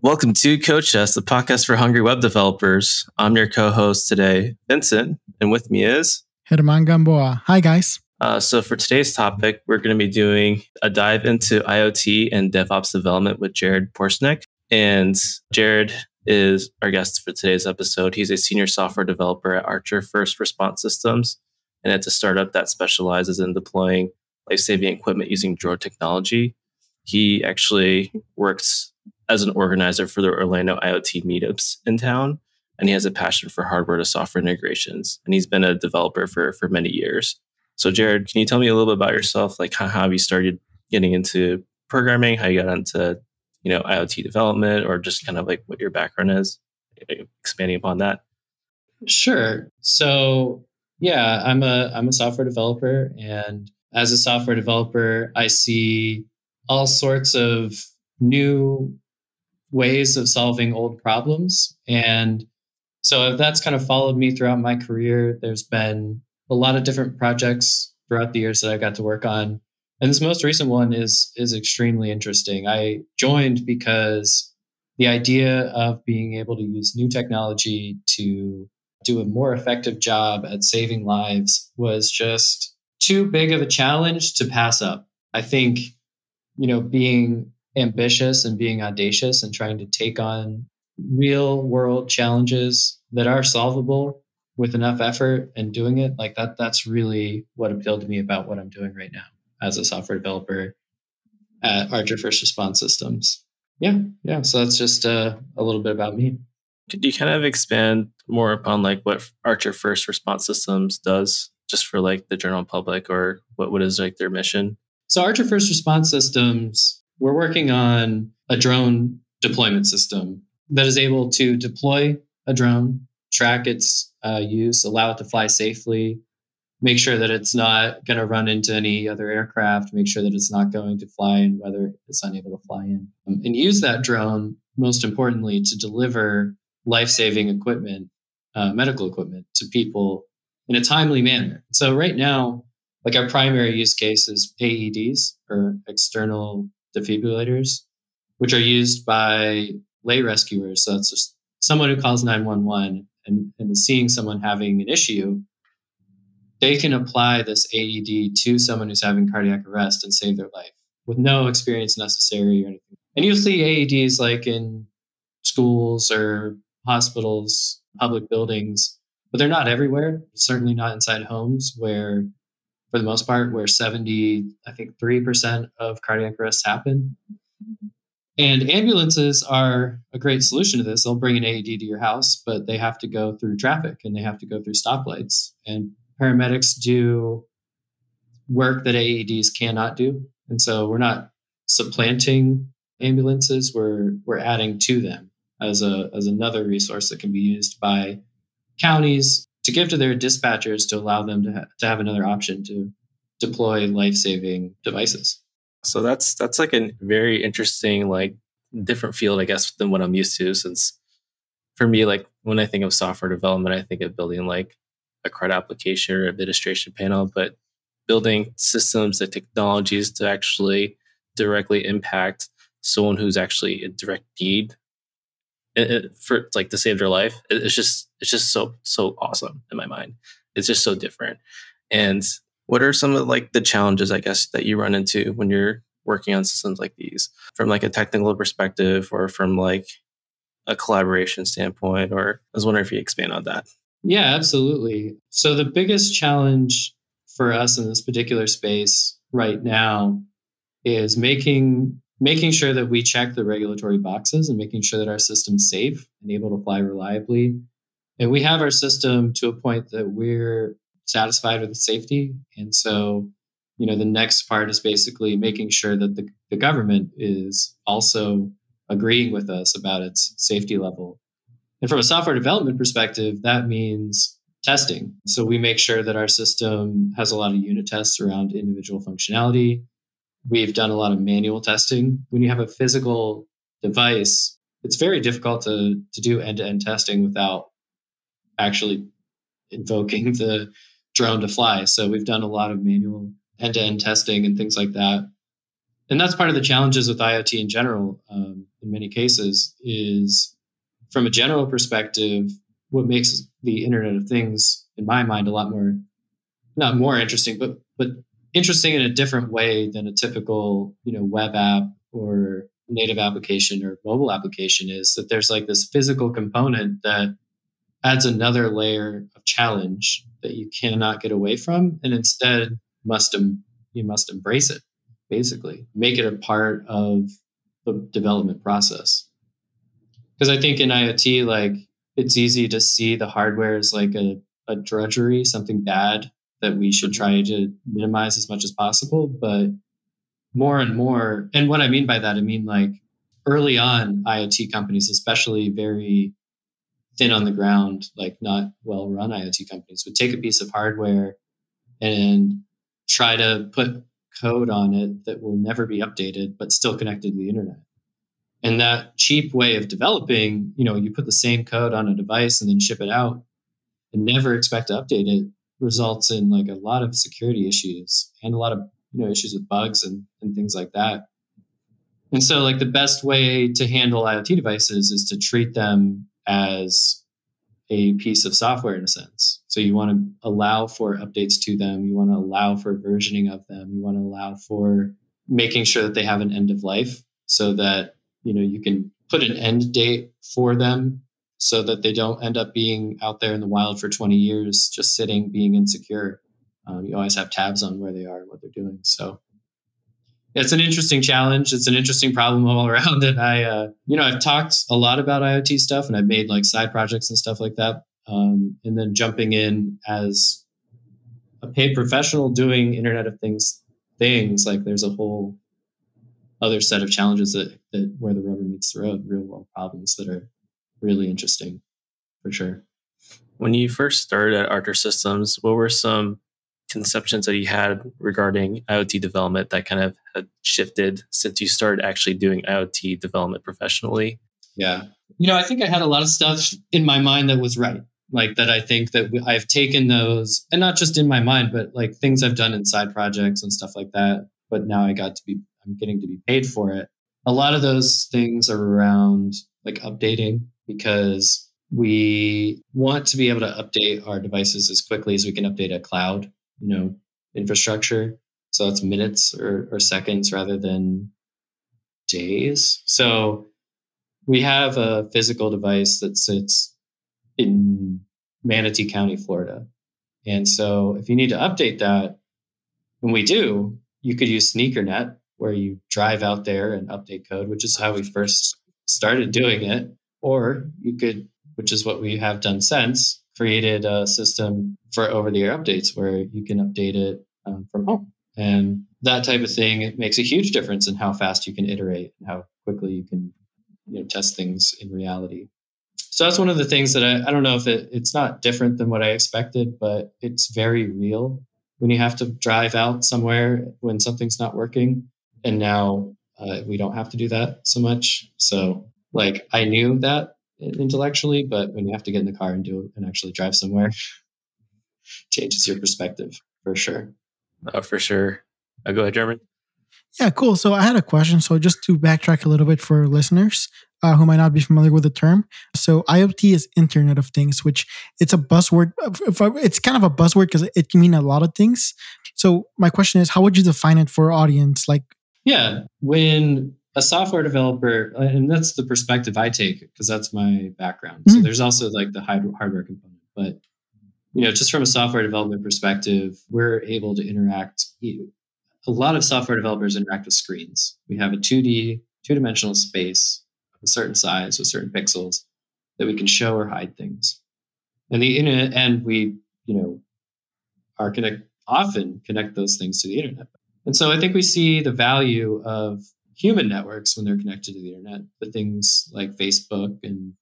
Welcome to Code Chefs, the podcast for hungry web developers. I'm your co-host today, Vincent, and with me is Herman Gamboa. Hi, guys. Uh, so for today's topic, we're going to be doing a dive into IoT and DevOps development with Jared Porsnick. And Jared is our guest for today's episode. He's a senior software developer at Archer First Response Systems, and it's a startup that specializes in deploying life-saving equipment using drone technology. He actually works as an organizer for the Orlando IoT meetups in town, and he has a passion for hardware to software integrations. And he's been a developer for for many years. So, Jared, can you tell me a little bit about yourself? Like, how, how you started getting into programming? How you got into you know IoT development, or just kind of like what your background is? Expanding upon that. Sure. So, yeah, I'm a I'm a software developer, and as a software developer, I see all sorts of new ways of solving old problems. And so that's kind of followed me throughout my career. There's been a lot of different projects throughout the years that I got to work on. And this most recent one is is extremely interesting. I joined because the idea of being able to use new technology to do a more effective job at saving lives was just too big of a challenge to pass up. I think, you know, being ambitious and being audacious and trying to take on real world challenges that are solvable with enough effort and doing it like that that's really what appealed to me about what i'm doing right now as a software developer at archer first response systems. Yeah yeah so that's just uh, a little bit about me. Could you kind of expand more upon like what archer first response systems does just for like the general public or what, what is like their mission? So archer first response systems we're working on a drone deployment system that is able to deploy a drone, track its uh, use, allow it to fly safely, make sure that it's not going to run into any other aircraft, make sure that it's not going to fly in weather it's unable to fly in, um, and use that drone, most importantly, to deliver life saving equipment, uh, medical equipment to people in a timely manner. So, right now, like our primary use case is AEDs or external defibrillators, which are used by lay rescuers. So it's just someone who calls 911 and, and is seeing someone having an issue. They can apply this AED to someone who's having cardiac arrest and save their life with no experience necessary or anything. And you'll see AEDs like in schools or hospitals, public buildings, but they're not everywhere. Certainly not inside homes where for the most part, where 70, I think 3% of cardiac arrests happen. And ambulances are a great solution to this. They'll bring an AED to your house, but they have to go through traffic and they have to go through stoplights. And paramedics do work that AEDs cannot do. And so we're not supplanting ambulances, we're we're adding to them as a as another resource that can be used by counties to give to their dispatchers to allow them to, ha- to have another option to deploy life-saving devices. So that's that's like a very interesting like different field i guess than what i'm used to since for me like when i think of software development i think of building like a CRUD application or administration panel but building systems and technologies to actually directly impact someone who's actually in direct need for like to save their life it, it's just it's just so so awesome in my mind. It's just so different. And what are some of like the challenges i guess that you run into when you're working on systems like these? From like a technical perspective or from like a collaboration standpoint or i was wondering if you expand on that. Yeah absolutely. So the biggest challenge for us in this particular space right now is making making sure that we check the regulatory boxes and making sure that our system's safe and able to fly reliably. And we have our system to a point that we're satisfied with the safety. And so, you know, the next part is basically making sure that the, the government is also agreeing with us about its safety level. And from a software development perspective, that means testing. So we make sure that our system has a lot of unit tests around individual functionality We've done a lot of manual testing. When you have a physical device, it's very difficult to, to do end to end testing without actually invoking the drone to fly. So we've done a lot of manual end to end testing and things like that. and that's part of the challenges with IoT in general. Um, in many cases, is from a general perspective, what makes the Internet of Things, in my mind, a lot more not more interesting, but but interesting in a different way than a typical you know web app or native application or mobile application is that there's like this physical component that adds another layer of challenge that you cannot get away from and instead must you must embrace it basically. Make it a part of the development process. Because i think in iot like it's easy to see the hardware as like a, a drudgery something bad that we should mm-hmm. try to minimize as much as possible but more and more and what i mean by that i mean like early on iot companies especially very thin on the ground like not well run iot companies would take a piece of hardware and try to put code on it that will never be updated but still connected to the internet and that cheap way of developing you know you put the same code on a device and then ship it out and never expect to update it results in like a lot of security issues and a lot of you know issues with bugs and, and things like that and so like the best way to handle iot devices is to treat them as a piece of software in a sense. So you want to allow for updates to them. You want to allow for versioning of them. You want to allow for making sure that they have an end of life so that you know you can put an end date for them so that they don't end up being out there in the wild for 20 years just sitting being insecure um, you always have tabs on where they are and what they're doing so it's an interesting challenge. It's an interesting problem all around. And I, uh, you know, I've talked a lot about IoT stuff and I've made like side projects and stuff like that. Um, and then jumping in as a paid professional doing Internet of Things things, like there's a whole other set of challenges that, that where the rubber meets the road, real world problems that are really interesting for sure. When you first started at Archer Systems, what were some conceptions that you had regarding IoT development that kind of had shifted since you started actually doing IoT development professionally? Yeah. You know, I think I had a lot of stuff in my mind that was right. Like that, I think that I've taken those, and not just in my mind, but like things I've done in side projects and stuff like that. But now I got to be, I'm getting to be paid for it. A lot of those things are around like updating because we want to be able to update our devices as quickly as we can update a cloud you know infrastructure. So that's minutes or, or seconds rather than days. So we have a physical device that sits in manatee county florida. And so if you need to update that when we do you could use sneakernet where you drive out there and update code which is how we first started doing it or you could which is what we have done since created a system for over the air updates where you can update it um, from home. And that type of thing it makes a huge difference in how fast you can iterate and how quickly you can you know, test things in reality. So that's one of the things that I, I don't know if it, it's not different than what I expected, but it's very real when you have to drive out somewhere when something's not working. And now uh, we don't have to do that so much. So, like, I knew that intellectually, but when you have to get in the car and do it and actually drive somewhere, changes your perspective for sure. Oh, for sure. Uh, go ahead, Herman. Yeah, cool. So I had a question. So just to backtrack a little bit for listeners uh, who might not be familiar with the term. So IoT is Internet of Things, which it's a buzzword. It's kind of a buzzword because it can mean a lot of things. So my question is, how would you define it for audience? Like, yeah, when a software developer, and that's the perspective I take because that's my background. Mm-hmm. So hmm. there's also like the hardware component, but you know, just from a software development perspective, we're able to interact. A lot of software developers interact with screens. We have a 2D, two dimensional space of a certain size with certain pixels that we can show or hide things. And the internet, and we, you know, are connect often connect those things to the internet. And so I think we see the value of human networks when they're connected to the internet, the things like Facebook and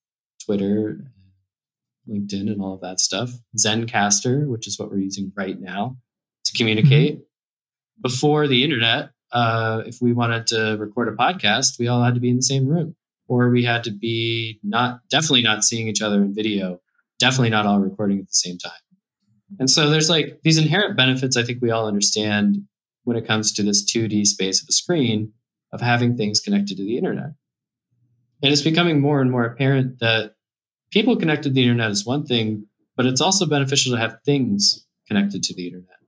Twitter, LinkedIn, and all of that stuff. Zencastr, which is what we're using right now to communicate. Mm-hmm. Before the internet, uh, if we wanted to record a podcast, we all had to be in the same room, or we had to be not definitely not seeing each other in video, definitely not all recording at the same time. And so there's like these inherent benefits I think we all understand when it comes to this 2D space of a screen of having things connected to the internet. And it's becoming more and more apparent that people connected to the internet is one thing, but it's also beneficial to have things connected to the internet,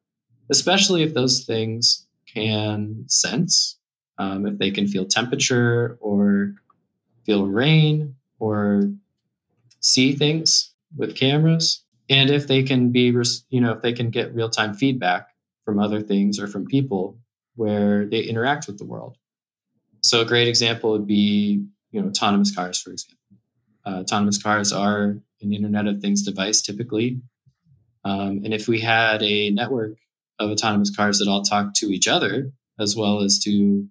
especially if those things can sense, um, if they can feel temperature or feel rain or see things with cameras and if they can be you know if they can get real-time feedback from other things or from people where they interact with the world so a great example would be you know autonomous cars for example. Uh, autonomous cars are an internet of things device typically. Um, and if we had a network of autonomous cars that all talk to each other as well as to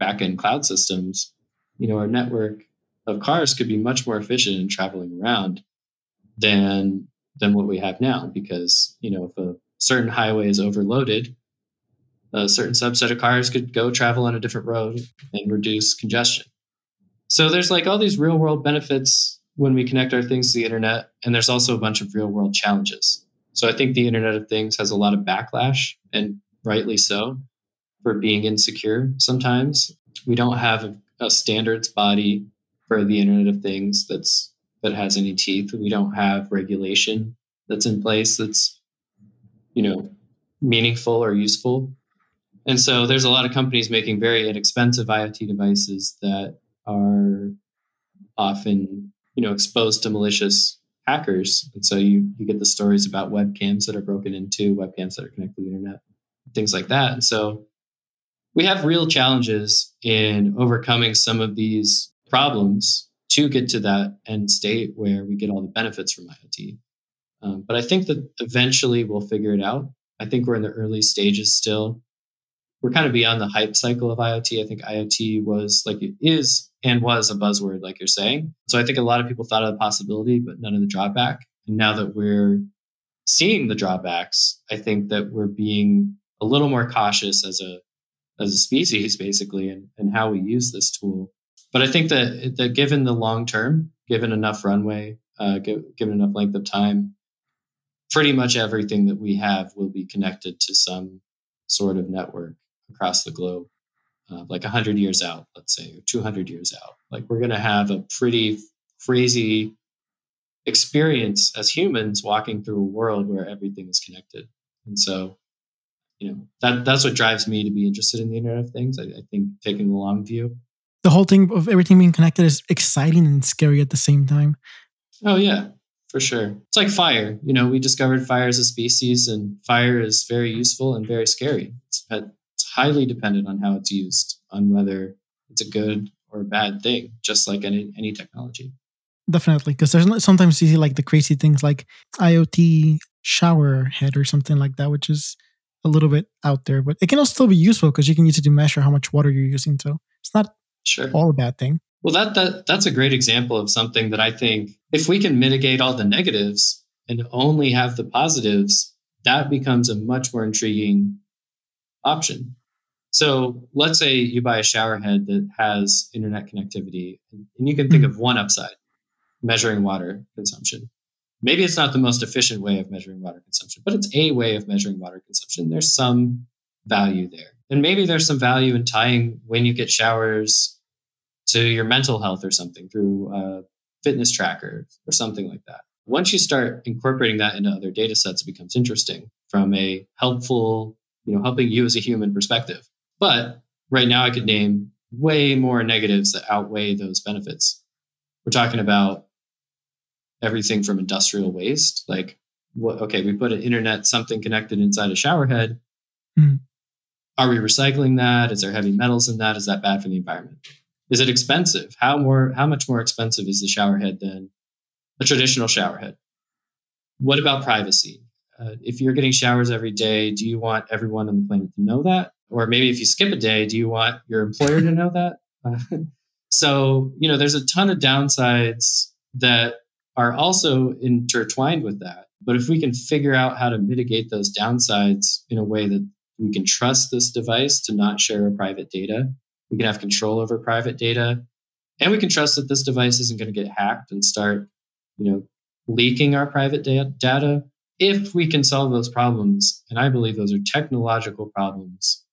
backend cloud systems you know our network of cars could be much more efficient in traveling around than than what we have now because you know if a certain highway is overloaded a certain subset of cars could go travel on a different road and reduce congestion so there's like all these real world benefits when we connect our things to the internet and there's also a bunch of real world challenges so i think the internet of things has a lot of backlash and rightly so for being insecure sometimes we don't have a, a standards body for the internet of things that's that has any teeth. We don't have regulation that's in place that's, you know, meaningful or useful. And so there's a lot of companies making very inexpensive IoT devices that are often, you know, exposed to malicious hackers. And so you you get the stories about webcams that are broken into, webcams that are connected to the internet, things like that. And so we have real challenges in overcoming some of these problems to get to that end state where we get all the benefits from IoT. Um, but I think that eventually we'll figure it out. I think we're in the early stages still. We're kind of beyond the hype cycle of IoT. I think IoT was like it is and was a buzzword, like you're saying. So I think a lot of people thought of the possibility, but none of the drawback. And now that we're seeing the drawbacks, I think that we're being a little more cautious as a as a species, basically, and, and how we use this tool but I think that that given the long term, given enough runway, uh, given enough length of time, pretty much everything that we have will be connected to some sort of network across the globe. Uh, like 100 years out, let's say, or 200 years out. Like we're going to have a pretty crazy experience as humans walking through a world where everything is connected. And so, you know, that that's what drives me to be interested in the Internet of Things. I, I think taking the long view the whole thing of everything being connected is exciting and scary at the same time. Oh yeah, for sure. It's like fire. You know, we discovered fire as a species, and fire is very useful and very scary. It's, it's highly dependent on how it's used, on whether it's a good or a bad thing, just like any any technology. Definitely, because there's sometimes you see like the crazy things like IoT shower head or something like that, which is a little bit out there, but it can also still be useful because you can use it to measure how much water you're using. So it's not Sure. All a bad thing. Well, that, that that's a great example of something that I think if we can mitigate all the negatives and only have the positives, that becomes a much more intriguing option. So let's say you buy a shower head that has internet connectivity, and you can think of mm. one upside measuring water consumption. Maybe it's not the most efficient way of measuring water consumption, but it's a way of measuring water consumption. There's some value there. And maybe there's some value in tying when you get showers to your mental health or something through a fitness tracker or something like that. Once you start incorporating that into other data sets, it becomes interesting from a helpful, you know, helping you as a human perspective. But right now I could name way more negatives that outweigh those benefits. We're talking about everything from industrial waste, like what okay, we put an internet something connected inside a shower head. Mm. Are we recycling that? Is there heavy metals in that? Is that bad for the environment? Is it expensive? How more? How much more expensive is the shower head than a traditional shower head? What about privacy? Uh, if you're getting showers every day, do you want everyone on the planet to know that? Or maybe if you skip a day, do you want your employer to know that? So, you know, there's a ton of downsides that are also intertwined with that. But if we can figure out how to mitigate those downsides in a way that we can trust this device to not share our private data. We can have control over private data. And we can trust that this device isn't going to get hacked and start, you know, leaking our private da- data. If we can solve those problems, and I believe those are technological problems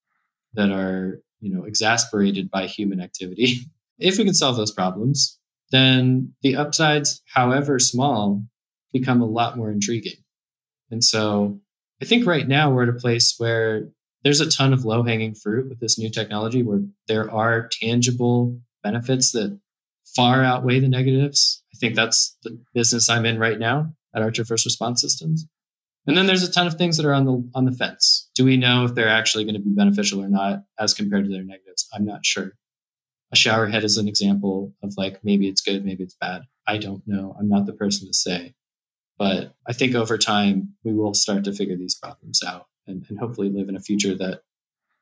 that are you know exasperated by human activity. if we can solve those problems, then the upsides, however small, become a lot more intriguing. And so I think right now we're at a place where there's a ton of low hanging fruit with this new technology where there are tangible benefits that far outweigh the negatives. I think that's the business I'm in right now at Archer First Response Systems. And then there's a ton of things that are on the on the fence. Do we know if they're actually going to be beneficial or not as compared to their negatives? I'm not sure. A shower head is an example of like maybe it's good, maybe it's bad. I don't know. I'm not the person to say. But I think over time we will start to figure these problems out and, and hopefully live in a future that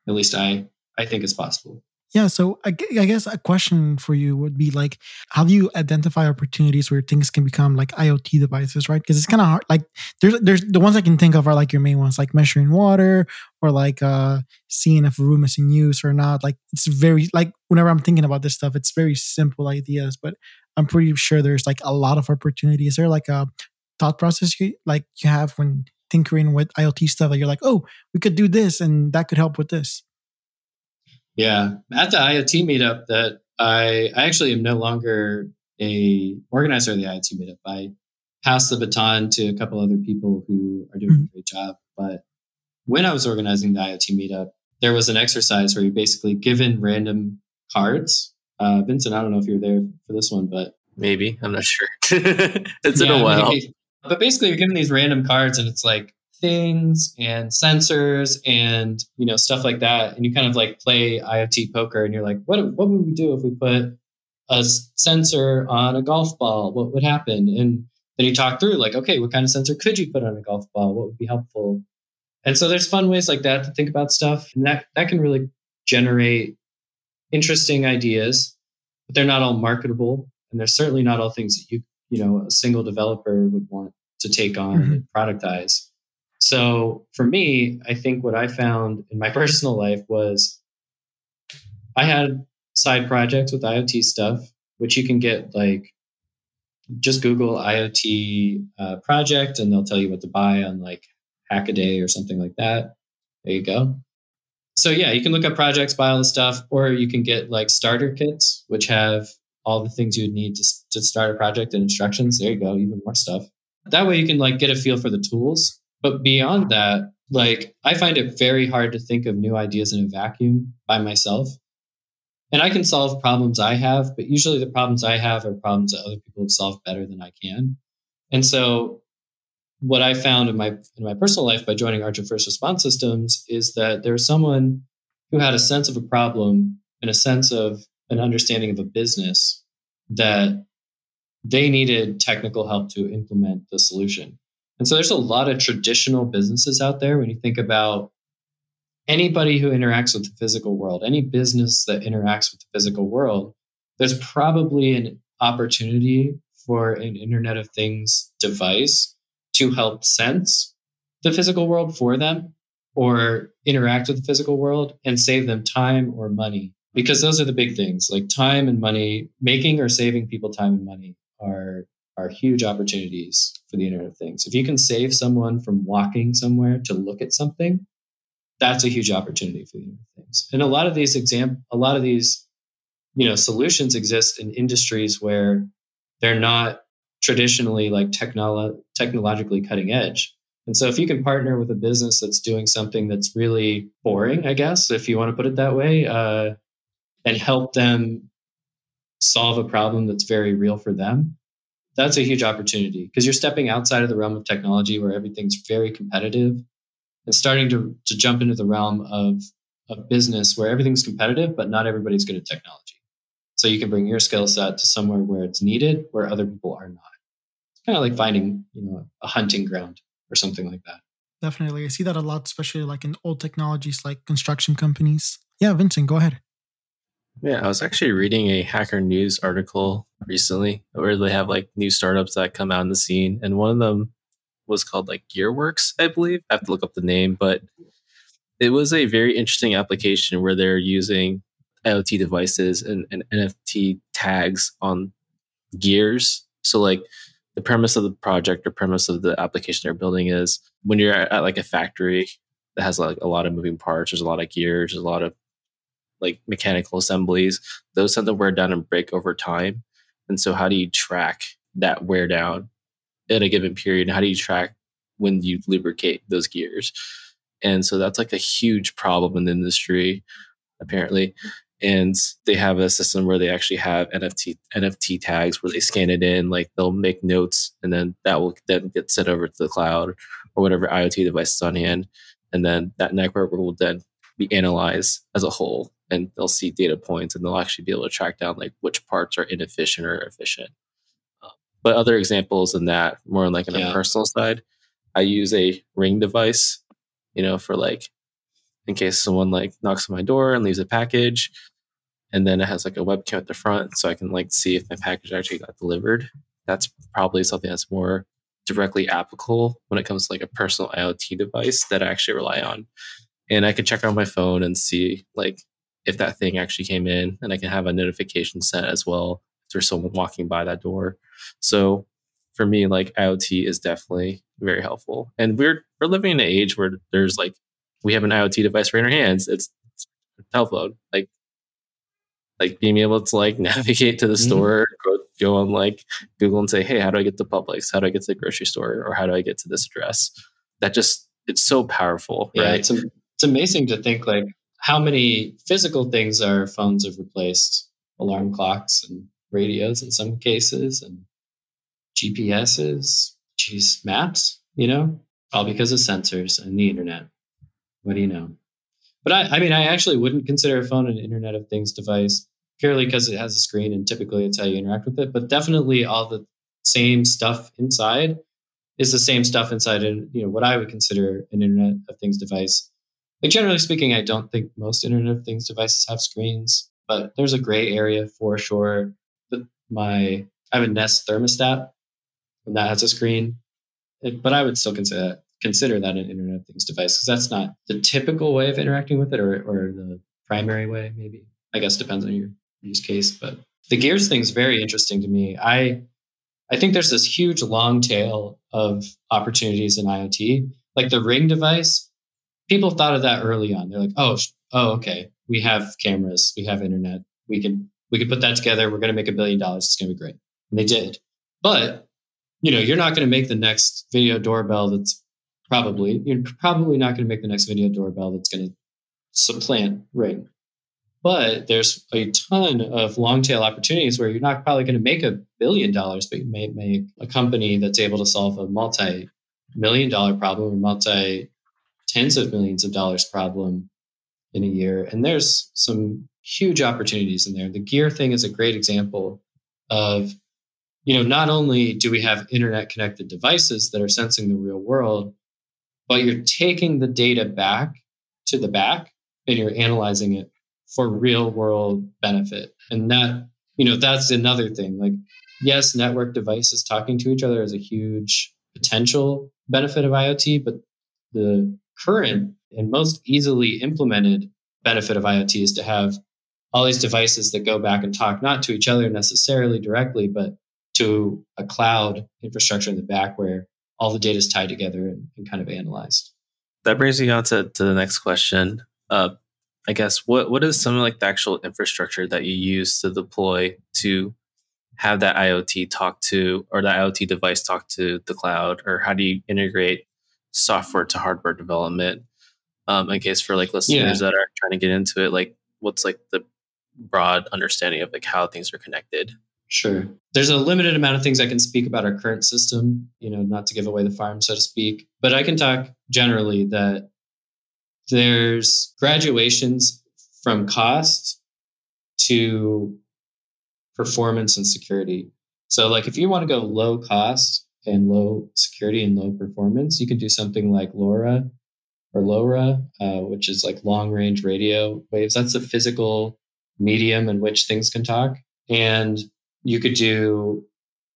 at least I I think is possible. Yeah, so I, guess a question for you would be like, how do you identify opportunities where things can become like IoT devices, right? Because it's kind of hard. Like, there's there's the ones I can think of are like your main ones, like measuring water or like uh seeing if a room is in use or not. Like, it's very like whenever I'm thinking about this stuff, it's very simple ideas, but I'm pretty sure there's like a lot of opportunities. Is there like a thought process you like you have when tinkering with IoT stuff that you're like, oh, we could do this and that could help with this? Yeah, at the IoT meetup that I I actually am no longer a organizer of the IoT meetup. I passed the baton to a couple other people who are doing mm-hmm. a great job. But when I was organizing the IoT meetup, there was an exercise where you basically given random cards. Uh, Vincent, I don't know if you're there for this one, but maybe I'm not sure. it's yeah, in a while. Maybe. But basically, you're given these random cards, and it's like things and sensors and you know stuff like that. And you kind of like play iot poker and you're like what, what would we do if we put a sensor on a golf ball? What would happen? And then you talk through like okay what kind of sensor could you put on a golf ball? What would be helpful? And so there's fun ways like that to think about stuff and that that can really generate interesting ideas but they're not all marketable and they're certainly not all things that you you know a single developer would want to take on mm-hmm. and productize so for me, I think what I found in my personal life was I had side projects with IoT stuff, which you can get like just Google IoT uh, project and they'll tell you what to buy on like Hackaday or something like that. There you go. So yeah, you can look up projects, buy all the stuff, or you can get like starter kits, which have all the things you would need to, to start a project and instructions. There you go, even more stuff. That way you can like get a feel for the tools but beyond that, like I find it very hard to think of new ideas in a vacuum by myself. And I can solve problems I have, but usually the problems I have are problems that other people have solved better than I can. And so what I found in my in my personal life by joining Archer First Response Systems is that there was someone who had a sense of a problem and a sense of an understanding of a business that they needed technical help to implement the solution. And so there's a lot of traditional businesses out there when you think about anybody who interacts with the physical world, any business that interacts with the physical world, there's probably an opportunity for an Internet of Things device to help sense the physical world for them or interact with the physical world and save them time or money. Because those are the big things like time and money, making or saving people time and money are are huge opportunities for the Internet of Things. If you can save someone from walking somewhere to look at something, that's a huge opportunity for the Internet of Things. And a lot of these exam, a lot of these, you know, solutions exist in industries where they're not traditionally like technolo- technologically cutting edge. And so if you can partner with a business that's doing something that's really boring, I guess, if you want to put it that way, uh, and help them solve a problem that's very real for them, that's a huge opportunity because you're stepping outside of the realm of technology where everything's very competitive and starting to, to jump into the realm of, of business where everything's competitive, but not everybody's good at technology. So you can bring your skill set to somewhere where it's needed, where other people are not. It's kind of like finding, you know, a hunting ground or something like that. Definitely. I see that a lot, especially like in old technologies like construction companies. Yeah, Vincent, go ahead. Yeah, I was actually reading a Hacker News article recently where they have like new startups that come out in the scene, and one of them was called like Gearworks, I believe. I have to look up the name, but it was a very interesting application where they're using IoT devices and, and NFC tags on gears. So like the premise of the project or premise of the application they're building is when you're at, at like a factory that has like a lot of moving parts, there's a lot of gears, there's a lot of like mechanical assemblies, those tend to wear down and break over time. And so, how do you track that wear down at a given period? And how do you track when you lubricate those gears? And so, that's like a huge problem in the industry, apparently. And they have a system where they actually have NFC NFC tags where they scan it in, like they'll make notes, and then that will then get sent over to the cloud or whatever IoT device is on hand, and then that network will then be analyzed as a whole and they'll see data points and they'll actually be able to track down like which parts are inefficient or efficient. Um, but other examples in that, more like on yeah. a personal side, I use a ring device, you know, for like in case someone like knocks on my door and leaves a package, and then it has like a webcam at the front, so I can like see if my package actually got delivered. That's probably something that's more directly applicable when it comes to like a personal IoT device that I actually rely on. And I can check on my phone and see like if that thing actually came in and I can have a notification set as well if there's someone walking by that door. So for me, like IoT is definitely very helpful. And we're we're living in an age where there's like we have an IoT device right in our hands. It's, it's a telephone. Like like being able to like navigate to the mm-hmm. store, go, go on like Google and say, hey, how do I get to Publix? How do I get to the grocery store? Or how do I get to this address? That just it's so powerful. Yeah, right? it's it's amazing to think like how many physical things our phones have replaced alarm clocks and radios in some cases and GPSs, geez, maps, you know, all because of sensors and the internet. What do you know? But I, I mean, I actually wouldn't consider a phone an Internet of Things device purely because it has a screen and typically it's how you interact with it. But definitely all the same stuff inside is the same stuff inside And, you know what I would consider an Internet of Things device generally speaking, I don't think most Internet of Things devices have screens, but there's a gray area for sure. But my I have a Nest thermostat, and that has a screen, it, but I would still consider that, consider that an Internet of Things device because that's not the typical way of interacting with it, or or the primary way. Maybe I guess depends on your use case, but the gears thing is very interesting to me. I I think there's this huge long tail of opportunities in IoT. Like the Ring device people thought of that early on. They're like, oh, oh, okay, we have cameras, we have internet, we can we can put that together. We're going to make a billion dollars. It's going to be great. And they did. But you know, you're not going to make the next video doorbell that's probably you're probably not going to make the next video doorbell that's going to supplant Ring. But there's a ton of long tail opportunities where you're not probably going to make a billion dollars, but you may make a company that's able to solve a multi million dollar problem or multi tens of millions of dollars problem in a year. And there's some huge opportunities in there. The gear thing is a great example of, you know, not only do we have internet connected devices that are sensing the real world, but you're taking the data back to the back and you're analyzing it for real world benefit. And that, you know, that's another thing. Like, yes, network devices talking to each other is a huge potential benefit of IoT, but the current and most easily implemented benefit of IoT is to have all these devices that go back and talk not to each other necessarily directly, but to a cloud infrastructure in the back where all the data is tied together and, and, kind of analyzed. That brings me on to, to the next question. Uh, I guess what what is some of like the actual infrastructure that you use to deploy to have that IoT talk to or that IoT device talk to the cloud, or how do you integrate software to hardware development. Um, in case for like listeners yeah. that are trying to get into it, like what's like the broad understanding of like how things are connected. Sure. There's a limited amount of things I can speak about our current system, you know, not to give away the farm, so to speak, but I can talk generally that there's graduations from cost to performance and security. So, like, if you want to go low cost, and low security and low performance, you could do something like LoRa or LoRa, uh, which is like long range radio waves. That's the physical medium in which things can talk. And you could do,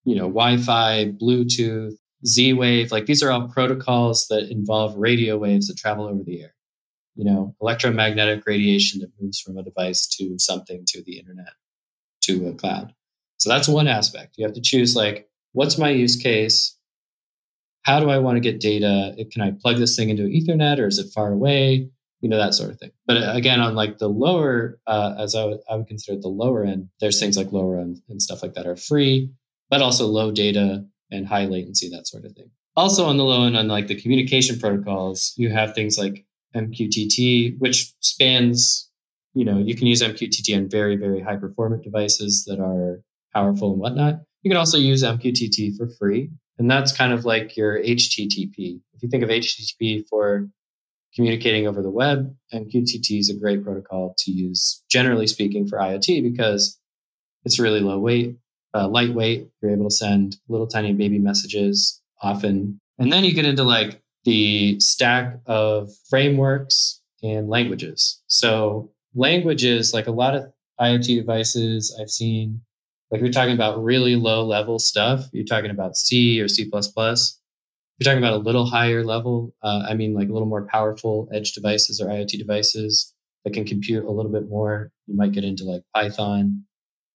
you know, Wi Fi, Bluetooth, Z Wave. Like these are all protocols that involve radio waves that travel over the air. You know, electromagnetic radiation that moves from a device to something to the internet to a cloud. So that's one aspect. You have to choose like what's my use case? How do I want to get data? Can I plug this thing into Ethernet or is it far away? you know that sort of thing. But uh, again, on like the lower, uh, as I would, consider it the lower end, there's things like LoRa and stuff like that are free, but also low data and high latency, that sort of thing. Also on the low end, on like the communication protocols, you have things like MQTT, which spans, you know, you can use MQTT on very, very high performant devices that are powerful and whatnot. You can also use MQTT for free. And that's kind of like your HTTP. If you think of HTTP for communicating over the web, MQTT is a great protocol to use, generally speaking, for IoT because it's really low weight, uh, lightweight. You're able to send little tiny baby messages often. And then you get into like the stack of frameworks and languages. So, languages, like a lot of IoT devices I've seen, like we're talking about really low level stuff. You're talking about C or C. You're talking about a little higher level. Uh, I mean, like a little more powerful edge devices or IoT devices that can compute a little bit more. You might get into like Python.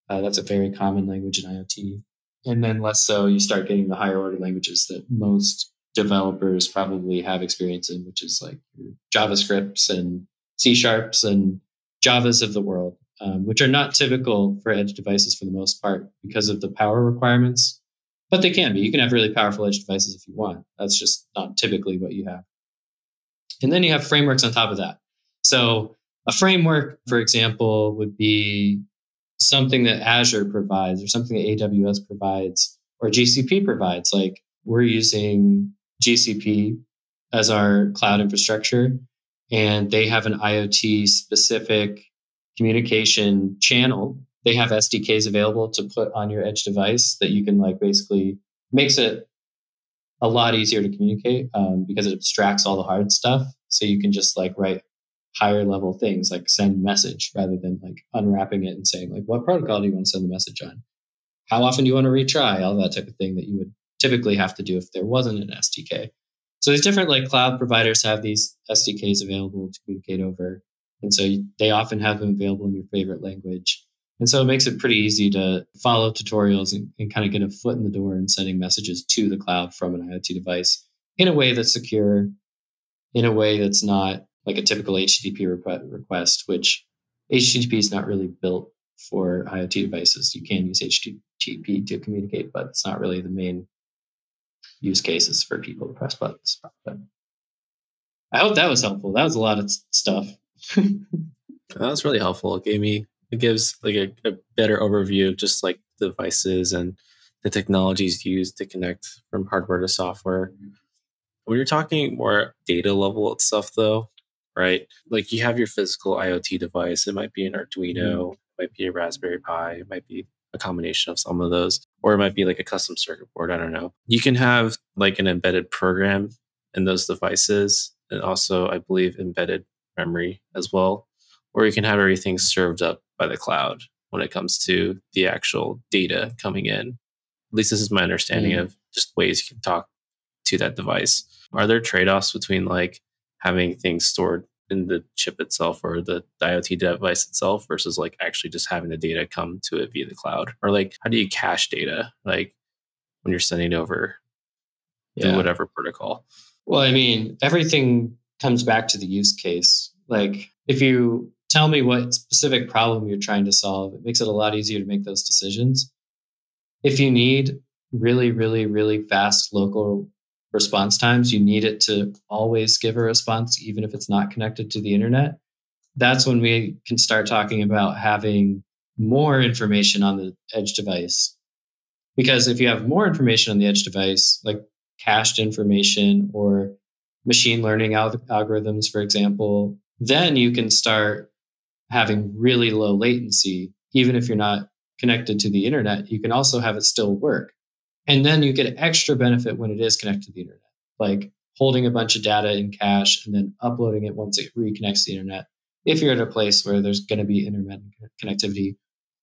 Uh, that's a very common language in IoT. And then less so, you start getting the higher order languages that most developers probably have experience in, which is like JavaScripts and C sharps and Javas of the world, um, which are not typical for edge devices for the most part because of the power requirements. But they can be. You can have really powerful edge devices if you want. That's just not typically what you have. And then you have frameworks on top of that. So a framework, for example, would be something that Azure provides or something that AWS provides or GCP provides. Like we're using GCP as our cloud infrastructure, and they have an IoT specific communication channel. They have SDKs available to put on your edge device that you can like basically makes it a lot easier to communicate um, because it abstracts all the hard stuff. So you can just like write higher level things like send message rather than like unwrapping it and saying like what protocol do you want to send the message on how often do you want to retry all that type of thing that you would typically have to do if there wasn't an sdk so these different like cloud providers have these sdks available to communicate over and so they often have them available in your favorite language and so it makes it pretty easy to follow tutorials and, and kind of get a foot in the door in sending messages to the cloud from an iot device in a way that's secure in a way that's not like a typical HTTP request, which HTTP is not really built for IoT devices. You can use HTTP to communicate, but it's not really the main use cases for people to press buttons. But I hope that was helpful. That was a lot of stuff. that was really helpful. It gave me it gives like a, a better overview of just like devices and the technologies used to connect from hardware to software. When you're talking more data level stuff, though, right? Like you have your physical IoT device. It might be an Arduino, mm-hmm. it might be a Raspberry Pi, it might be a combination of some of those, or it might be like a custom circuit board. I don't know. You can have like an embedded program in those devices, and also, I believe, embedded memory as well, or you can have everything served up by the cloud when it comes to the actual data coming in. At least this is my understanding mm-hmm. of just ways you can talk to that device. Are there trade offs between like having things stored in the chip itself or the IoT device itself versus like actually just having the data come to it via the cloud? Or like how do you cache data like when you're sending over yeah. whatever protocol? Well, I mean, everything comes back to the use case. Like if you tell me what specific problem you're trying to solve, it makes it a lot easier to make those decisions. If you need really, really, really fast local response times, you need it to always give a response, even if it's not connected to the internet. That's when we can start talking about having more information on the edge device. Because if you have more information on the edge device, like cached information or machine learning al- algorithms, for example, then you can start having really low latency. Even if you're not connected to the internet, you can also have it still work. And then you get extra benefit when it is connected to the internet, like holding a bunch of data in cache and then uploading it once it reconnects to the internet. If you're at a place where there's going to be intermittent connectivity,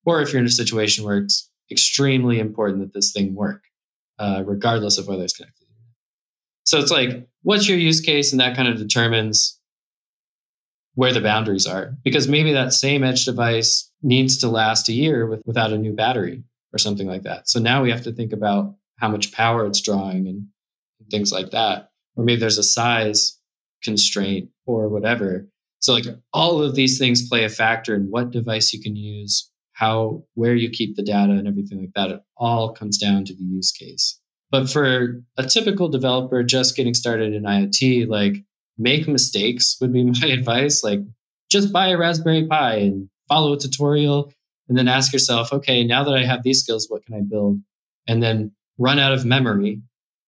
or if you're in a situation where it's extremely important that this thing work, uh, regardless of whether it's connected. So it's like, what's your use case? And that kind of determines where the boundaries are. Because maybe that same edge device needs to last a year with, without a new battery or something like that. So now we have to think about how much power it's drawing and, things like that. Or maybe there's a size constraint or whatever. So like all of these things play a factor in what device you can use, how where you keep the data and everything like that. It all comes down to the use case. But for a typical developer just getting started in IoT, like make mistakes would be my advice. Like just buy a Raspberry Pi and follow a tutorial and then ask yourself, okay, now that I have these skills, what can I build? And then run out of memory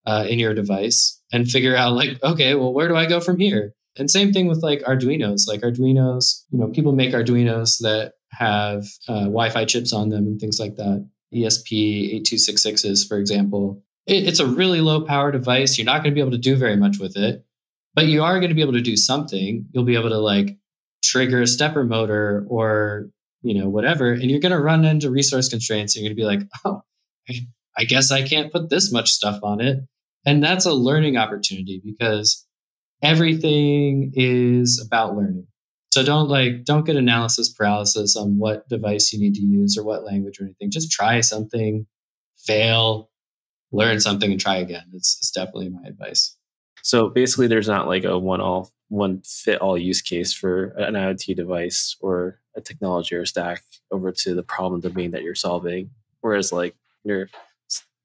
uh, in your device and figure out like, okay, well, where do I go from here? And same thing with like Arduinos. Like Arduinos, you know, people make Arduinos that have uh, Wi-Fi chips on them and things like that. ESP 8266s, for example. It, it's a really low power device. You're not going to be able to do very much with it, but you are going to be able to do something. You'll be able to like trigger a stepper motor or you know whatever, and you're going to run into resource constraints. You're going to be like, oh, I guess I can't put this much stuff on it, and that's a learning opportunity because everything is about learning. So don't like don't get analysis paralysis on what device you need to use or what language or anything. Just try something, fail, learn something, and try again. It's, it's definitely my advice. So basically, there's not like a one all one fit all use case for an IoT device or a technology or stack over to the problem domain that you're solving. Whereas like you're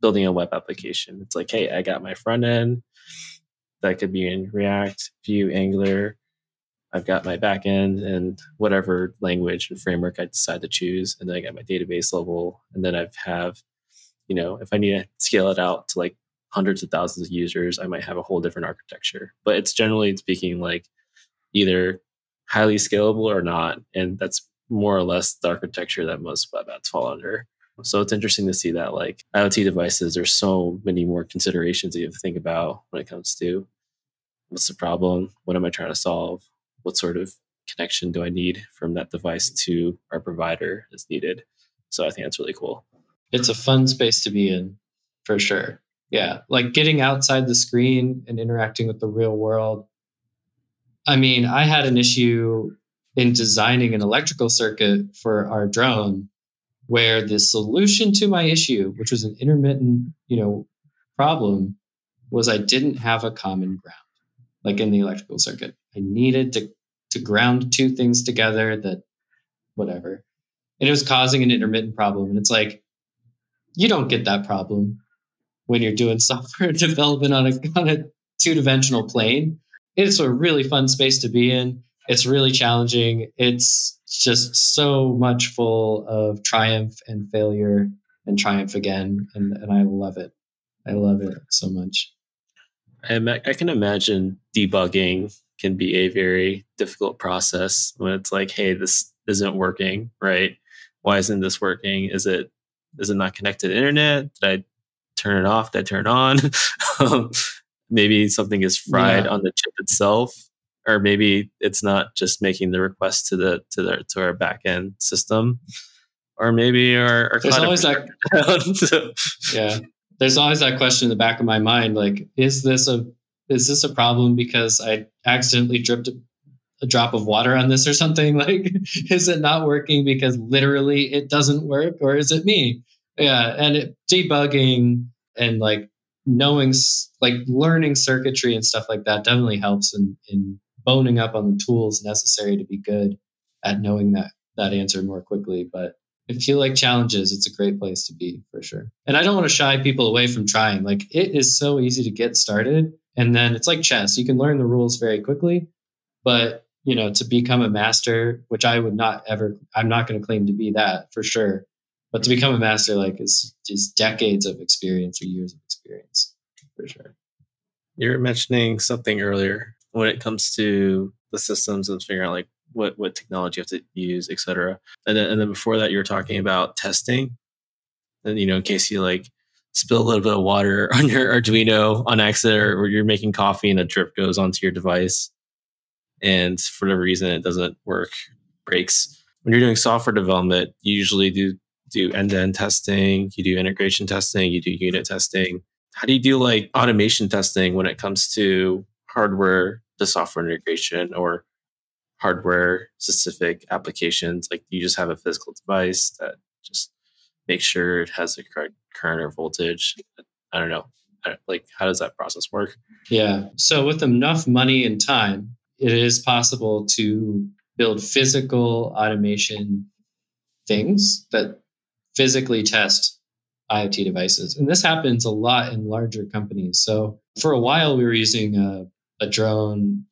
building a web application, it's like, hey, I got my front end that could be in React, Vue, Angular. I've got my backend and whatever language and framework I decide to choose, and then I got my database level, and then I have, you know, if I need to scale it out to like hundreds of thousands of users, I might have a whole different architecture. But it's generally speaking like either highly scalable or not, and that's more or less the architecture that most web apps fall under. So it's interesting to see that like IoT devices, there's so many more considerations that you have to think about when it comes to what's the problem, what am I trying to solve, what sort of connection do I need from that device to our provider is needed. So I think that's really cool. It's a fun space to be in for sure. Yeah. Like getting outside the screen and interacting with the real world. I mean, I had an issue in designing an electrical circuit for our drone where the solution to my issue, which was an intermittent, you know, problem, was I didn't have a common ground, like in the electrical circuit. I needed to to ground two things together that whatever. And it was causing an intermittent problem. And it's like, you don't get that problem when you're doing software development on a on a two-dimensional plane. It's a really fun space to be in. It's really challenging. It's just so much full of triumph and failure and triumph again. And, and I love it. I love it so much. I, I can imagine debugging can be a very difficult process when it's like, hey, this isn't working, right? Why isn't this working? Is it is it not connected to the internet? Did I turn it off? Did I turn it on? maybe something is fried yeah. on the chip itself or maybe it's not just making the request to the to the to our backend system, or maybe our, our there's always that yeah. There's always that question in the back of my mind, like, is this a is this a problem because I accidentally dripped a, drop of water on this or something? Like, is it not working because literally it doesn't work, or is it me? Yeah, and it, debugging and like knowing like learning circuitry and stuff like that definitely helps in in boning up on the tools necessary to be good at knowing that that answer more quickly. But if you like challenges, it's a great place to be for sure. And I don't want to shy people away from trying. Like it is so easy to get started. And then it's like chess. You can learn the rules very quickly. But you know, to become a master, which I would not ever I'm not going to claim to be that for sure. But to become a master, like is is decades of experience or years of experience for sure. you're mentioning something earlier when it comes to the systems and figuring out like what what technology you have to use, etc. And then and then before that, you were talking about testing. And you know, in case you like spill a little bit of water on your Arduino on accident, or you're making coffee and a drip goes onto your device, and for whatever reason it doesn't work, breaks. When you're doing software development, you usually do do end to end testing, you do integration testing, you do unit testing. How do you do like automation testing when it comes to hardware to software integration or hardware specific applications. Like you just have a physical device that just makes sure it has the correct current or voltage. I don't know. Like, how does that process work? Yeah. So, with enough money and time, it is possible to build physical automation things that physically test IoT devices. And this happens a lot in larger companies. So for a while, we were using a, a drone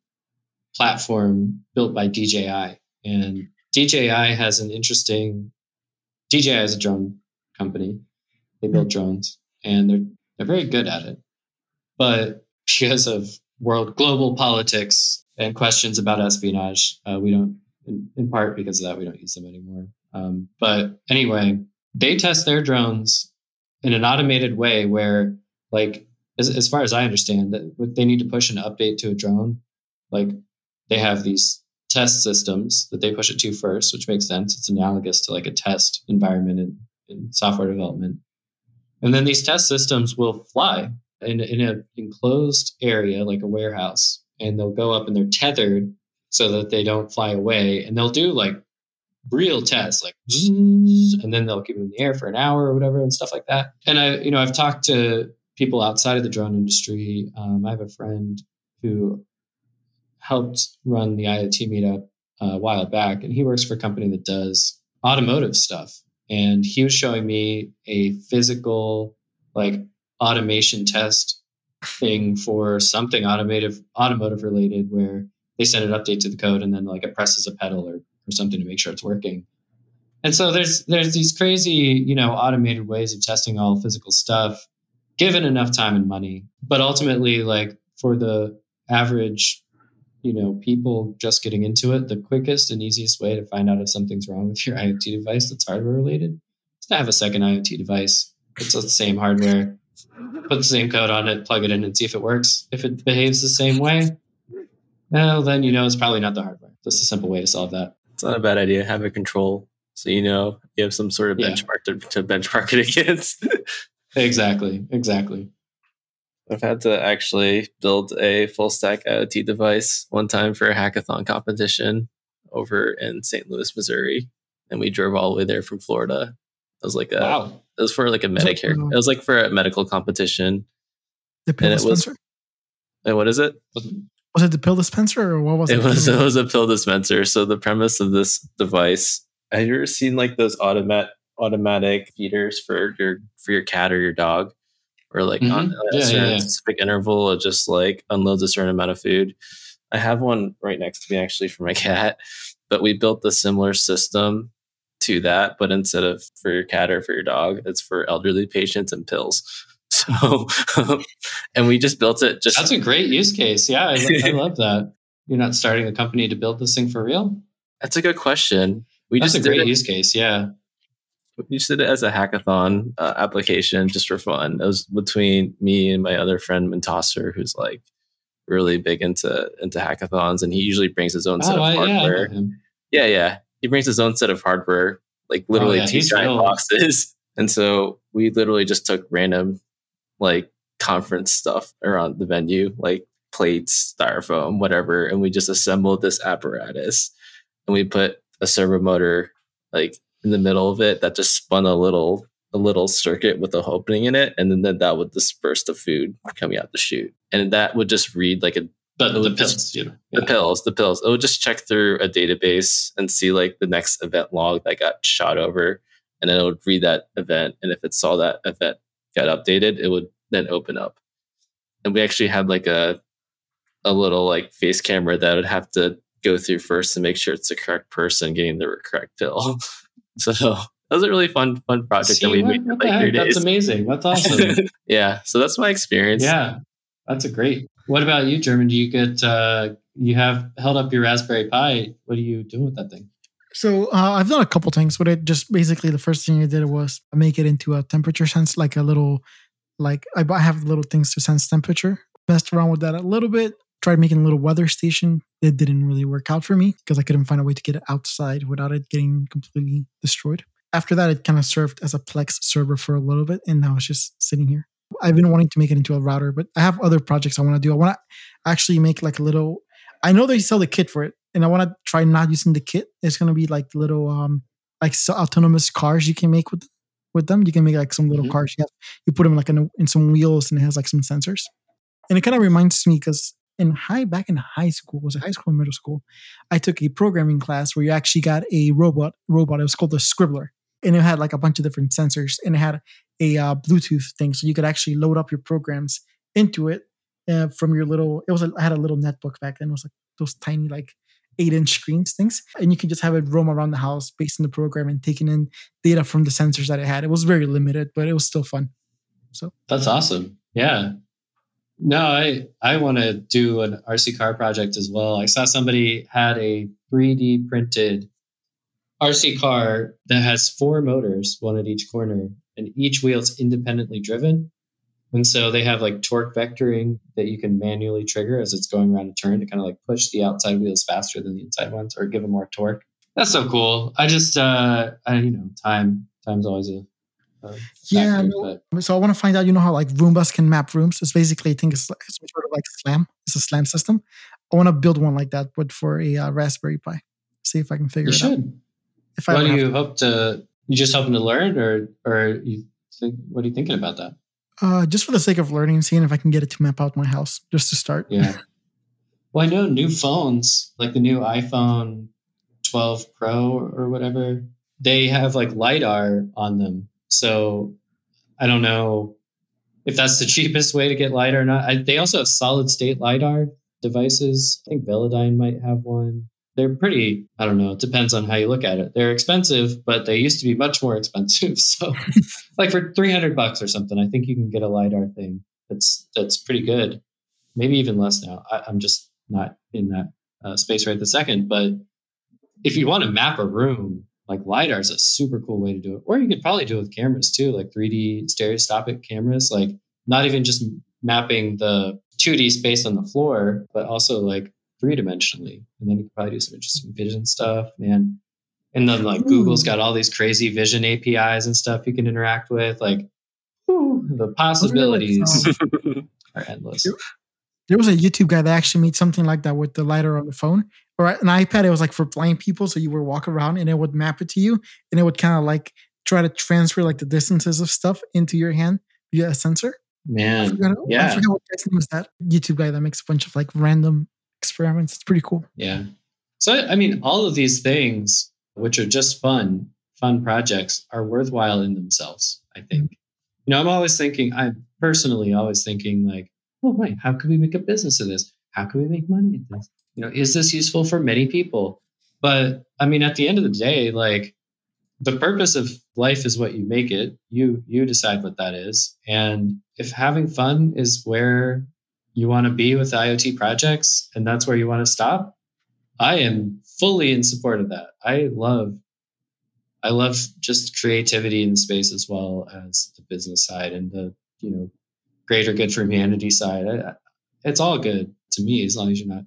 platform built by DJI. And DJI has an interesting, DJI is a drone company. They build drones and they're, they're very good at it. But because of world global politics and questions about espionage, uh, we don't, in, in, part because of that, we don't use them anymore. Um, but anyway, they test their drones in an automated way where, like, as, as far as I understand, that they need to push an update to a drone, like they have these test systems that they push it to first, which makes sense. It's analogous to like a test environment in, in software development. And then these test systems will fly in, in an enclosed area like a warehouse, and they'll go up and they're tethered so that they don't fly away. And they'll do like real tests, like, and then they'll keep them in the air for an hour or whatever and stuff like that. And I, you know, I've talked to people outside of the drone industry. Um, I have a friend who helped run the IoT meetup uh, a while back, and he works for a company that does automotive stuff. And he was showing me a physical, like automation test thing for something automotive automotive related where they send an update to the code and then like it presses a pedal or, or something to make sure it's working. And so there's there's these crazy you know automated ways of testing all physical stuff given enough time and money. But ultimately like for the average you know people just getting into it the quickest and easiest way to find out if something's wrong with your iot device that's hardware related is to have a second iot device. It's the same hardware put the same code on it, plug it in, and see if it works. If it behaves the same way, well, then you know it's probably not the hardware. That's a simple way to solve that. It's not a bad idea. Have a control so you know you have some sort of yeah. benchmark to, to benchmark it against. exactly. Exactly. I've had to actually build a full stack IoT device one time for a hackathon competition over in St. Louis, Missouri. And we drove all the way there from Florida. It was like a wow. It was for like a Medicare. It was like for a medical competition. The pill dispenser. Was, and what is it? Was it the pill dispenser or what was it? It was it was a pill dispenser. So the premise of this device. Have you ever seen like those automatic automatic feeders for your for your cat or your dog? Or like mm-hmm. on a yeah, certain yeah. specific interval, it just like unloads a certain amount of food. I have one right next to me actually for my cat, but we built the similar system to that, but instead of for your cat or for your dog, it's for elderly patients and pills. So, and we just built it. Just that's a great use case. Yeah, I, I love that. You're not starting a company to build this thing for real. That's a good question. We that's just a great it, use case. Yeah, we just did it as a hackathon uh, application just for fun. It was between me and my other friend Mentosser, who's like really big into into hackathons, and he usually brings his own set oh, of hardware. Yeah, yeah, yeah he brings his own set of hardware, like oh, literally oh, yeah, two giant real. boxes. And so we literally just took random like conference stuff around the venue, like plates, styrofoam, whatever, and we just assembled this apparatus and we put a servo motor like in the middle of it that just spun a little a little circuit with a opening in it, and then that would disperse the food coming out the chute, and that would just read like a but the pills, just, you know, yeah. the pills, the pills. It would just check through a database and see like the next event log that got shot over, and then it would read that event. And if it saw that event got updated, it would then open up. And we actually had like a a little like face camera that would have to go through first to make sure it's the correct person getting the correct pill. so that was a really fun fun project See, that we what, made in like three days. That's amazing. That's awesome. yeah. So that's my experience. Yeah. That's a great. What about you, Herman? Do you get uh, you have held up your Raspberry Pi? What are you doing with that thing? So uh, I've done a couple things, but it just basically the first thing I did was make it into a temperature sense, like a little, like I have little things to sense temperature. Messed around with that a little bit. Tried making a little weather station. It didn't really work out for me because I couldn't find a way to get it outside without it getting completely destroyed. After that, it kind of served as a Plex server for a little bit, and now it's just sitting here. I've been wanting to make it into a router, but I have other projects I want to do. I want to actually make like a little. I know they sell the kit for it, and I want to try not using the kit. It's gonna be like little um like autonomous cars you can make with with them. You can make like some little mm-hmm. cars. You have, you put them like in, a, in some wheels, and it has like some sensors. And it kind of reminds me because in high back in high school was it high school or middle school i took a programming class where you actually got a robot robot it was called the scribbler and it had like a bunch of different sensors and it had a uh, bluetooth thing so you could actually load up your programs into it uh, from your little it was a, I had a little netbook back then it was like those tiny like eight inch screens things and you could just have it roam around the house based on the program and taking in data from the sensors that it had. It was very limited but it was still fun so. That's awesome. Yeah. No, I I want to do an RC car project as well. I saw somebody had a 3D printed RC car that has four motors, one at each corner, and each wheel is independently driven. And so they have like torque vectoring that you can manually trigger as it's going around a turn to kind of like push the outside wheels faster than the inside ones or give them more torque. That's so cool. I just, uh, I, you know, time, time's always a yeah. No, so I want to find out, you know, how like Roombas can map rooms. It's basically, I think it's, it's sort of like SLAM. It's a SLAM system. I want to build one like that, but for a uh, Raspberry Pi. See if I can figure you it should. out. If what do you to. hope to? You just hoping to learn, or or you think? What are you thinking about that? Uh, just for the sake of learning, seeing if I can get it to map out my house, just to start. Yeah. Well, I know new phones, like the new iPhone 12 Pro or whatever, they have like lidar on them so I don't know if that's the cheapest way to get LiDAR or not. I, they also have solid state LiDAR devices. I think Velodyne might have one. They're pretty, I don't know, it depends on how you look at it. They're expensive, but they used to be much more expensive. So like for 300 bucks or something, I think you can get a LiDAR thing that's that's pretty good. Maybe even less now. I, am just not in that uh, space right the second. But if you want to map a room, like lidar is a super cool way to do it or you could probably do it with cameras too like 3d stereoscopic cameras like not even just mapping the 2d space on the floor but also like three dimensionally and then you could probably do some interesting vision stuff man and then like Ooh. google's got all these crazy vision apis and stuff you can interact with like whew, the possibilities are endless there was a youtube guy that actually made something like that with the lidar on the phone or an iPad, it was like for blind people. So you would walk around and it would map it to you and it would kind of like try to transfer like the distances of stuff into your hand via a sensor. Man. I forgot, yeah. I forgot what guy's name was that YouTube guy that makes a bunch of like random experiments. It's pretty cool. Yeah. So, I mean, all of these things, which are just fun, fun projects, are worthwhile in themselves, I think. You know, I'm always thinking, I'm personally always thinking, like, oh, wait, how can we make a business of this? How can we make money at this? you know is this useful for many people but i mean at the end of the day like the purpose of life is what you make it you you decide what that is and if having fun is where you want to be with iot projects and that's where you want to stop i am fully in support of that i love i love just creativity in the space as well as the business side and the you know greater good for humanity side I, it's all good to me as long as you're not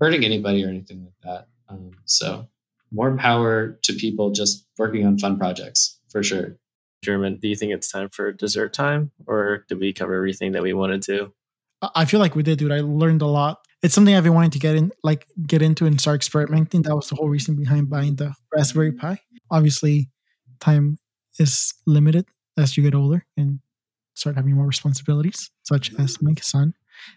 hurting anybody or anything like that. Um, so more power to people just working on fun projects for sure. Herman, do you think it's time for dessert time or did we cover everything that we wanted to? I feel like we did, dude. I learned a lot. It's something I've been wanting to get in, like get into and start experimenting. That was the whole reason behind buying the Raspberry Pi. Obviously, time is limited as you get older and start having more responsibilities, such as my son,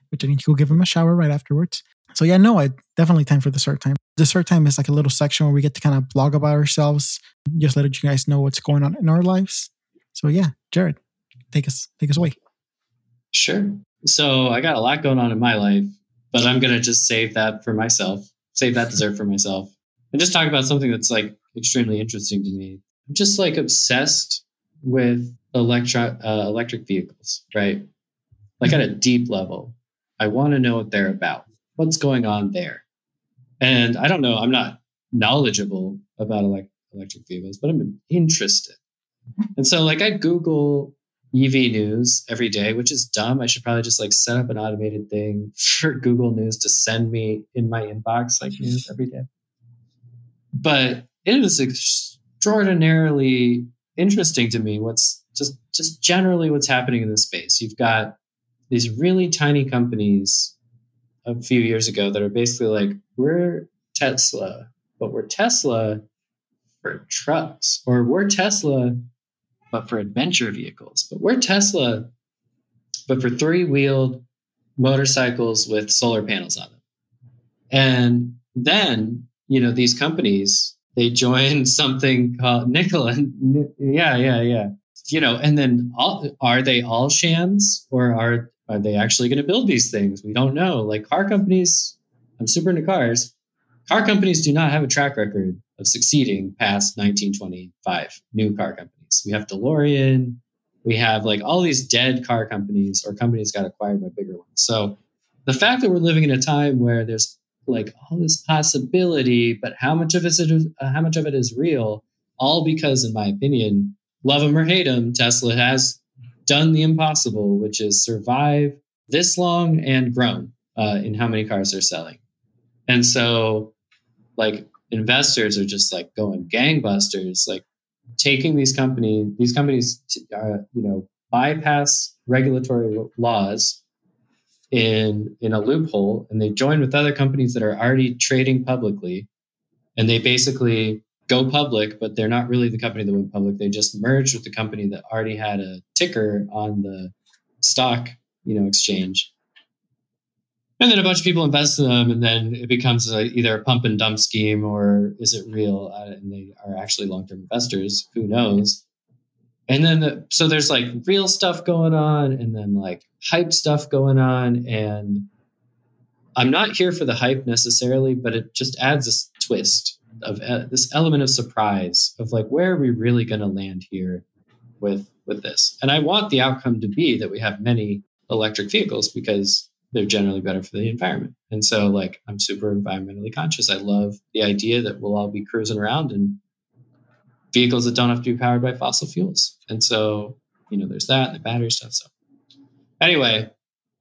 which I need to go give him a shower right afterwards. So yeah, no, I definitely time for the dessert time. The Dessert time is like a little section where we get to kind of blog about ourselves, just let you guys know what's going on in our lives. So yeah, Jared, take us take us away. Sure. So I got a lot going on in my life, but I'm gonna just save that for myself. Save that dessert for myself, and just talk about something that's like extremely interesting to me. I'm just like obsessed with electro uh, electric vehicles, right? Like at a deep level. I want to know what they're about what's going on there? And I don't know, I'm not knowledgeable about elect- electric vehicles, but I'm interested. And so, like, I Google EV news every day, which is dumb. I should probably just like set up an automated thing for Google News to send me in my inbox like news every day. But it is extraordinarily interesting to me what's just just generally what's happening in this space. You've got these really tiny companies a few years ago that are basically like, we're Tesla, but we're Tesla for trucks, or we're Tesla, but for adventure vehicles, but we're Tesla, but for three wheeled motorcycles with solar panels on them. And then, you know, these companies, they join something called Nikola. Yeah, yeah, yeah. You know, and then all, are they all shams or are are they actually going to build these things? We don't know. Like car companies, I'm super into cars. Car companies do not have a track record of succeeding past 1925. New car companies. We have DeLorean, we have like all these dead car companies or companies got acquired by bigger ones. So the fact that we're living in a time where there's like all this possibility, but how much of it is how much of it is real? All because, in my opinion, love him or hate him, Tesla has done the impossible, which is survive this long and grown uh, in how many cars they're selling. And so, like investors are just like going gangbusters. Like taking these companies, these companies, uh, you know, bypass regulatory laws in in a loophole, and they join with other companies that are already trading publicly, and they basically go public, but they're not really the company that went public. They just merged with the company that already had a ticker on the stock, you know, exchange and then a bunch of people invest in them and then it becomes a, either a pump and dump scheme or is it real? Uh, and they are actually long-term investors. Who knows? And then the, so there's like real stuff going on and then like hype stuff going on. And i'm not here for the hype necessarily but it just adds this twist of uh, this element of surprise of like where are we really going to land here with with this? And i want the outcome to be that we have many electric vehicles because they're generally better for the environment. And so, like, I'm super environmentally conscious. I love the idea that we'll all be cruising around in vehicles that don't have to be powered by fossil fuels. And so, you know, there's that and the battery stuff. So, anyway,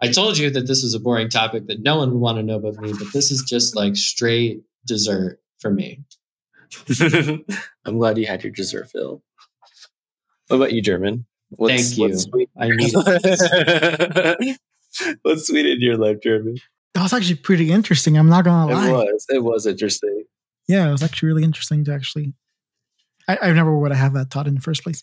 I told you that this was a boring topic that no one would want to know about me, but this is just like straight dessert for me. I'm glad you had your dessert, Phil. What about you, Herman? What's, Thank you. I need What's sweet in your life, Herman? That was actually pretty interesting. I'm not gonna lie. It was. It was interesting. Yeah, it was actually really interesting to actually. I, I never would have that thought in the first place.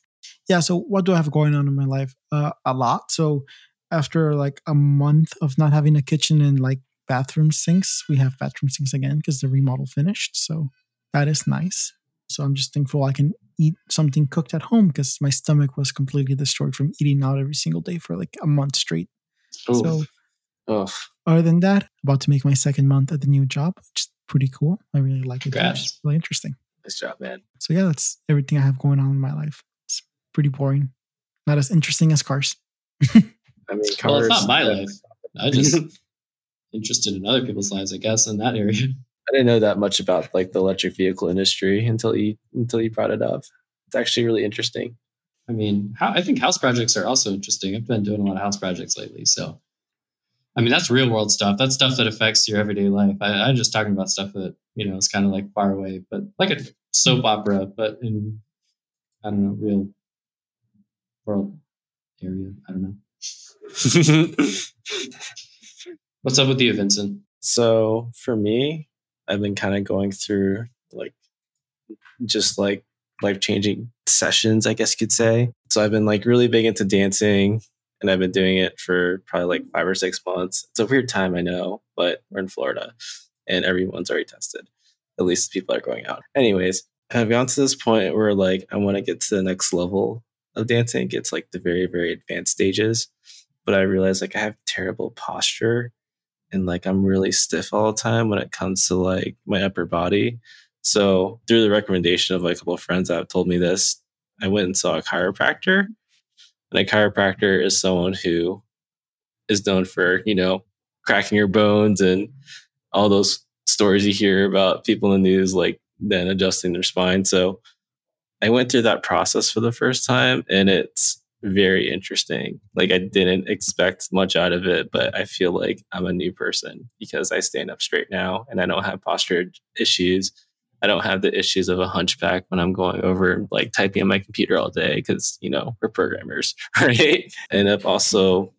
Yeah. So what do I have going on in my life? Uh, a lot. So after like a month of not having a kitchen and like bathroom sinks, we have bathroom sinks again because the remodel finished. So that is nice. So I'm just thankful I can eat something cooked at home because my stomach was completely destroyed from eating out every single day for like a month straight. Oof. So, Oof. other than that, about to make my second month at the new job, which is pretty cool. I really like it. It's really interesting. Nice job, man. So yeah, that's everything I have going on in my life. It's pretty boring. Not as interesting as cars. I mean, cars. Well, it's not my life. I just interested in other people's lives, I guess, in that area. I didn't know that much about like the electric vehicle industry until you until you brought it up. It's actually really interesting. I mean, how, I think house projects are also interesting. I've been doing a lot of house projects lately. So, I mean, that's real world stuff. That's stuff that affects your everyday life. I, am just talking about stuff that, you know, it's kind of like far away, but like a soap opera, but in, I don't know, real world area. I don't know. What's up with you, Vincent? So for me, I've been kind of going through like just like life changing sessions, I guess you could say. So I've been like really big into dancing and I've been doing it for probably like five or six months. It's a weird time, I know, but we're in Florida and everyone's already tested. At least people are going out. Anyways, I've gone to this point where like I want to get to the next level of dancing. It's like the very, very advanced stages. But I realize like I have terrible posture and like I'm really stiff all the time when it comes to like my upper body. So through the recommendation of like a couple of friends that have told me this, I went and saw a chiropractor. And a chiropractor is someone who is known for, you know, cracking your bones and all those stories you hear about people in the news, like then adjusting their spine. So I went through that process for the first time and it's very interesting. Like I didn't expect much out of it, but I feel like I'm a new person because I stand up straight now and I don't have posture issues I don't have the issues of a hunchback when I'm going over like typing on my computer all day because you know we're programmers, right? I end up also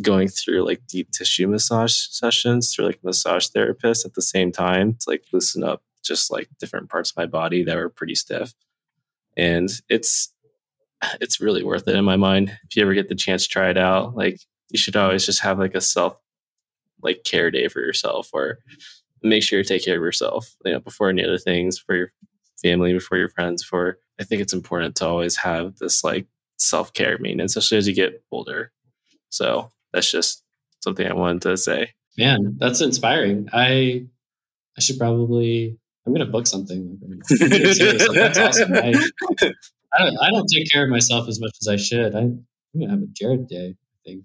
going through like deep tissue massage sessions through like massage therapists at the same time to like loosen up just like different parts of my body that were pretty stiff. And it's it's really worth it in my mind. If you ever get the chance to try it out, like you should always just have like a self like care day for yourself or make sure you take care of yourself, you know, before any other things for your family, before your friends, for I think it's important to always have this like self care maintenance, especially as you get older. So that's just something I wanted to say. Man, that's inspiring. I I should probably I'm gonna book something. that's awesome. I, I, don't I don't take care of myself as much as I should. I, I'm gonna have a Jared day. I think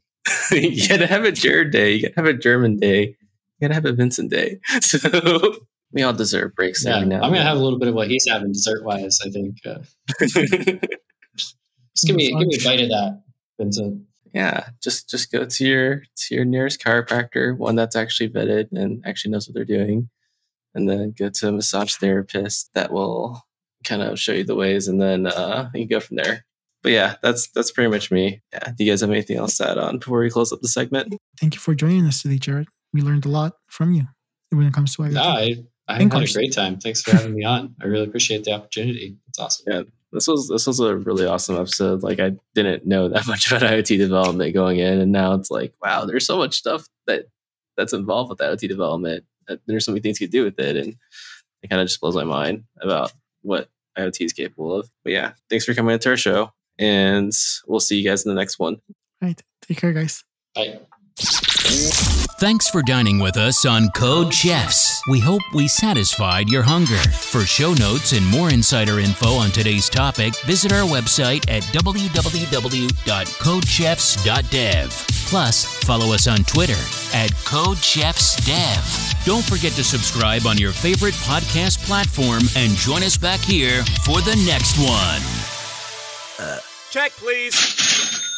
you gotta have a Jared day. You gotta have a Herman day. You gotta have a Vincent day. So we all deserve breaks. Yeah, I'm gonna have a little bit of what he's having dessert wise. I think. Uh, just give me give me a bite of that, Vincent yeah, just just go to your to your nearest chiropractor, one that's actually vetted and actually knows what they're doing, and then go to a massage therapist that will kind of show you the ways, and then uh, you go from there. But yeah, that's that's pretty much me. Yeah. Do you guys have anything else to add on before we close up the segment? Thank you for joining us today, Jared. We learned a lot from you when it comes to IoT. No, I, I had a great time. Thanks for having me on. I really appreciate the opportunity. It's awesome. Yeah, this was this was a really awesome episode. Like I didn't know that much about IoT development going in, and now it's like, wow, there's so much stuff that that's involved with IoT development. There's so many things you can do with it, and it kind of just blows my mind about what IoT is capable of. But yeah, thanks for coming into our show, and we'll see you guys in the next one. All right, take care, guys. Bye. Thanks for dining with us on Code Chefs. We hope we satisfied your hunger. For show notes and more insider info on today's topic, visit our website at www.codechefs.dev. Plus, follow us on Twitter at CodeChefsDev. Don't forget to subscribe on your favorite podcast platform and join us back here for the next one. Check, please.